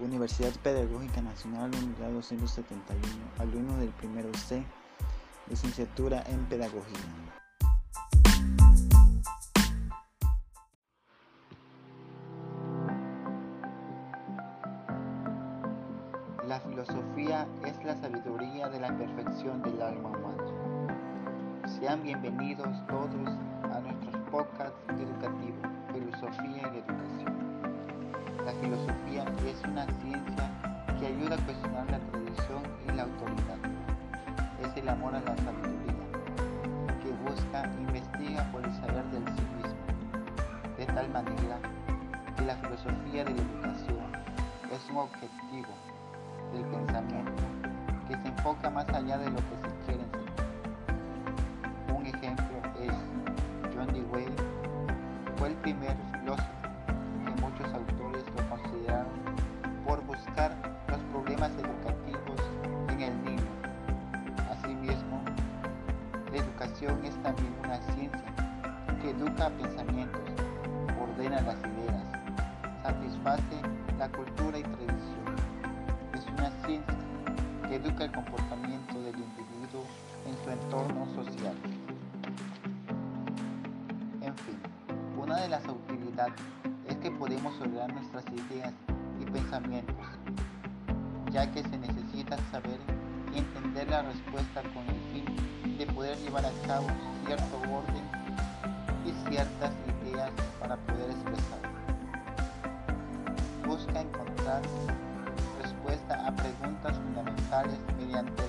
Universidad Pedagógica Nacional Unidad 271, alumno del primero C, licenciatura en Pedagogía. La filosofía es la sabiduría de la perfección del alma humana. Sean bienvenidos todos a nuestros podcasts educativos, Filosofía y Educación. La filosofía es una ciencia que ayuda a cuestionar la tradición y la autoridad. Es el amor a la sabiduría, que busca, investiga por el saber del sí mismo, de tal manera que la filosofía de la educación es un objetivo del pensamiento que se enfoca más allá de lo que se quiere enseñar. Un ejemplo es John Dewey, fue el primer es también una ciencia que educa pensamientos, ordena las ideas, satisface la cultura y tradición una ciencia que educa el comportamiento del individuo en su entorno social. En fin, una de las utilidades es que podemos ordenar nuestras ideas y pensamientos, ya que se necesita saber y entender la respuesta con el fin poder llevar a cabo cierto orden y ciertas ideas para poder expresar. Busca encontrar respuesta a preguntas fundamentales mediante